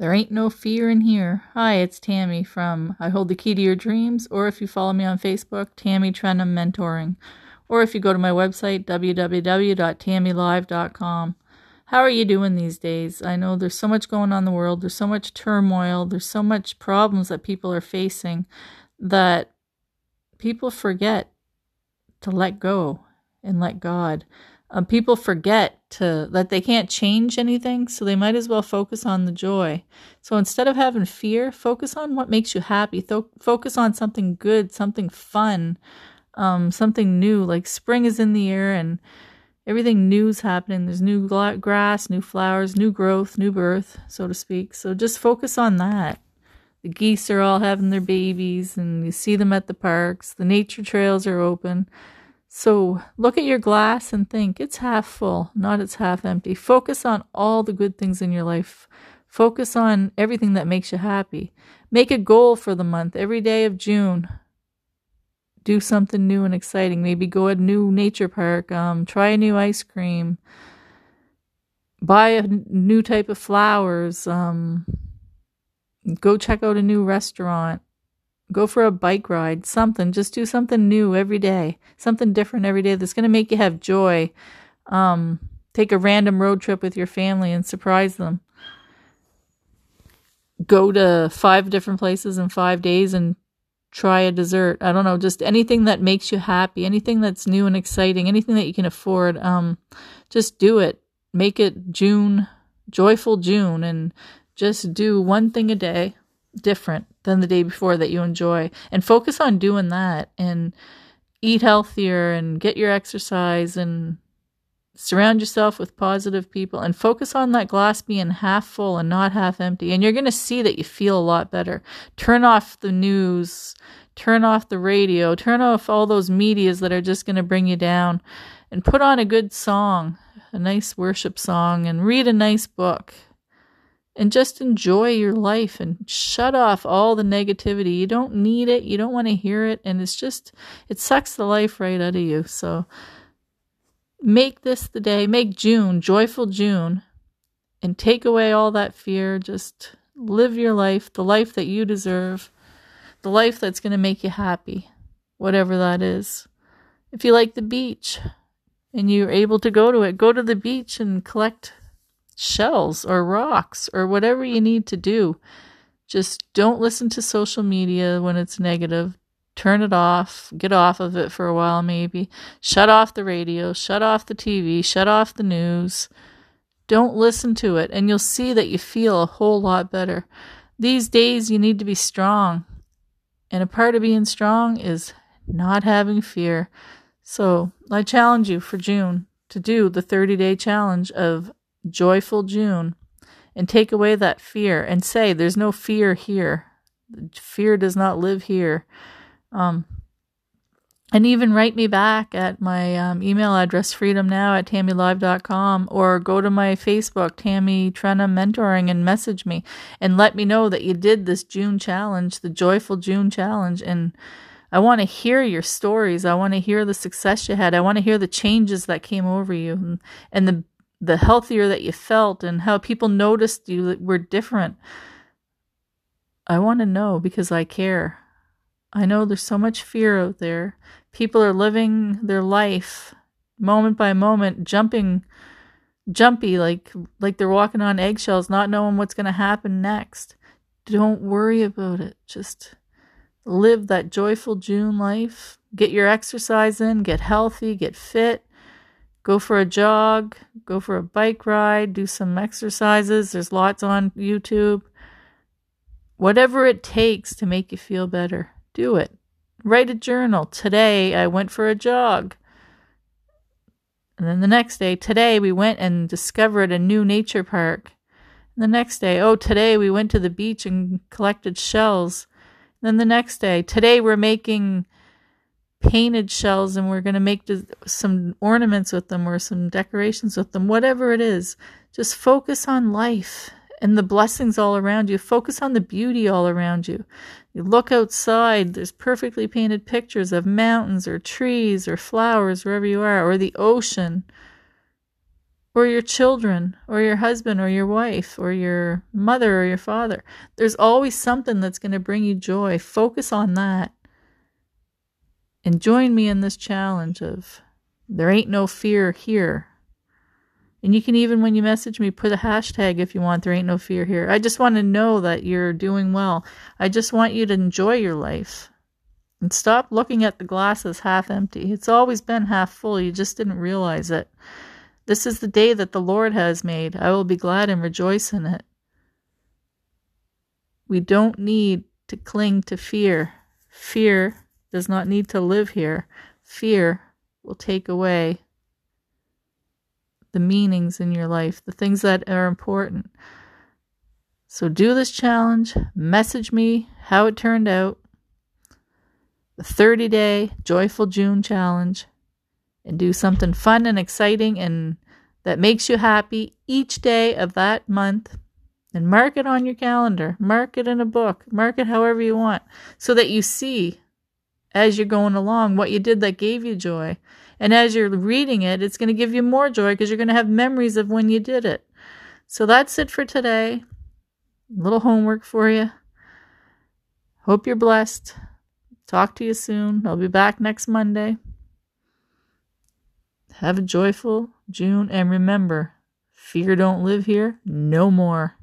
There ain't no fear in here. Hi, it's Tammy from I Hold the Key to Your Dreams, or if you follow me on Facebook, Tammy Trenham Mentoring, or if you go to my website, www.tammylive.com. How are you doing these days? I know there's so much going on in the world, there's so much turmoil, there's so much problems that people are facing that people forget to let go and let God um, people forget to that they can't change anything, so they might as well focus on the joy. So instead of having fear, focus on what makes you happy. Th- focus on something good, something fun, um, something new. Like spring is in the air and everything new is happening. There's new gla- grass, new flowers, new growth, new birth, so to speak. So just focus on that. The geese are all having their babies, and you see them at the parks. The nature trails are open. So look at your glass and think it's half full, not it's half empty. Focus on all the good things in your life. Focus on everything that makes you happy. Make a goal for the month. Every day of June, do something new and exciting. Maybe go to a new nature park, um, try a new ice cream, buy a new type of flowers, um, go check out a new restaurant go for a bike ride, something. Just do something new every day, something different every day that's going to make you have joy. Um, take a random road trip with your family and surprise them. Go to five different places in five days and try a dessert. I don't know, just anything that makes you happy, anything that's new and exciting, anything that you can afford. Um, just do it. Make it June, joyful June, and just do one thing a day different than the day before that you enjoy. And focus on doing that and eat healthier and get your exercise and surround yourself with positive people and focus on that glass being half full and not half empty. And you're going to see that you feel a lot better. Turn off the news turn off the radio turn off all those medias that are just going to bring you down and put on a good song a nice worship song and read a nice book and just enjoy your life and shut off all the negativity. You don't need it, you don't want to hear it, and it's just, it sucks the life right out of you. So make this the day, make June, joyful June, and take away all that fear. Just live your life, the life that you deserve, the life that's going to make you happy, whatever that is. If you like the beach and you're able to go to it, go to the beach and collect shells or rocks or whatever you need to do. Just don't listen to social media when it's negative. Turn it off, get off of it for a while, maybe. Shut off the radio, shut off the TV, shut off the news. Don't listen to it, and you'll see that you feel a whole lot better. These days, you need to be strong. And a part of being strong is not having fear. So I challenge you for June to do the 30 day challenge of joyful June, and take away that fear and say, There's no fear here. Fear does not live here. Um, and even write me back at my um, email address, freedomnow at tammylive.com, or go to my Facebook, Tammy Trenham Mentoring, and message me and let me know that you did this June challenge, the Joyful June challenge. And I want to hear your stories. I want to hear the success you had. I want to hear the changes that came over you and, and the the healthier that you felt and how people noticed you were different. I want to know because I care. I know there's so much fear out there. People are living their life moment by moment, jumping jumpy like like they're walking on eggshells, not knowing what's going to happen next. Don't worry about it. Just live that joyful June life. Get your exercise in, get healthy, get fit go for a jog, go for a bike ride, do some exercises. There's lots on YouTube. Whatever it takes to make you feel better, do it. Write a journal. Today I went for a jog. And then the next day, today we went and discovered a new nature park. And the next day, oh, today we went to the beach and collected shells. And then the next day, today we're making painted shells and we're going to make some ornaments with them or some decorations with them, whatever it is. Just focus on life and the blessings all around you. Focus on the beauty all around you. You look outside, there's perfectly painted pictures of mountains or trees or flowers wherever you are, or the ocean. or your children, or your husband, or your wife, or your mother, or your father. There's always something that's going to bring you joy. Focus on that. And join me in this challenge of there ain't no fear here. And you can even, when you message me, put a hashtag if you want. There ain't no fear here. I just want to know that you're doing well. I just want you to enjoy your life. And stop looking at the glass as half empty. It's always been half full. You just didn't realize it. This is the day that the Lord has made. I will be glad and rejoice in it. We don't need to cling to fear. Fear does not need to live here. Fear will take away the meanings in your life, the things that are important. So do this challenge, message me how it turned out, the 30 day Joyful June challenge, and do something fun and exciting and that makes you happy each day of that month. And mark it on your calendar, mark it in a book, mark it however you want, so that you see as you're going along what you did that gave you joy. And as you're reading it, it's going to give you more joy because you're going to have memories of when you did it. So that's it for today. A little homework for you. Hope you're blessed. Talk to you soon. I'll be back next Monday. Have a joyful June and remember, fear don't live here no more.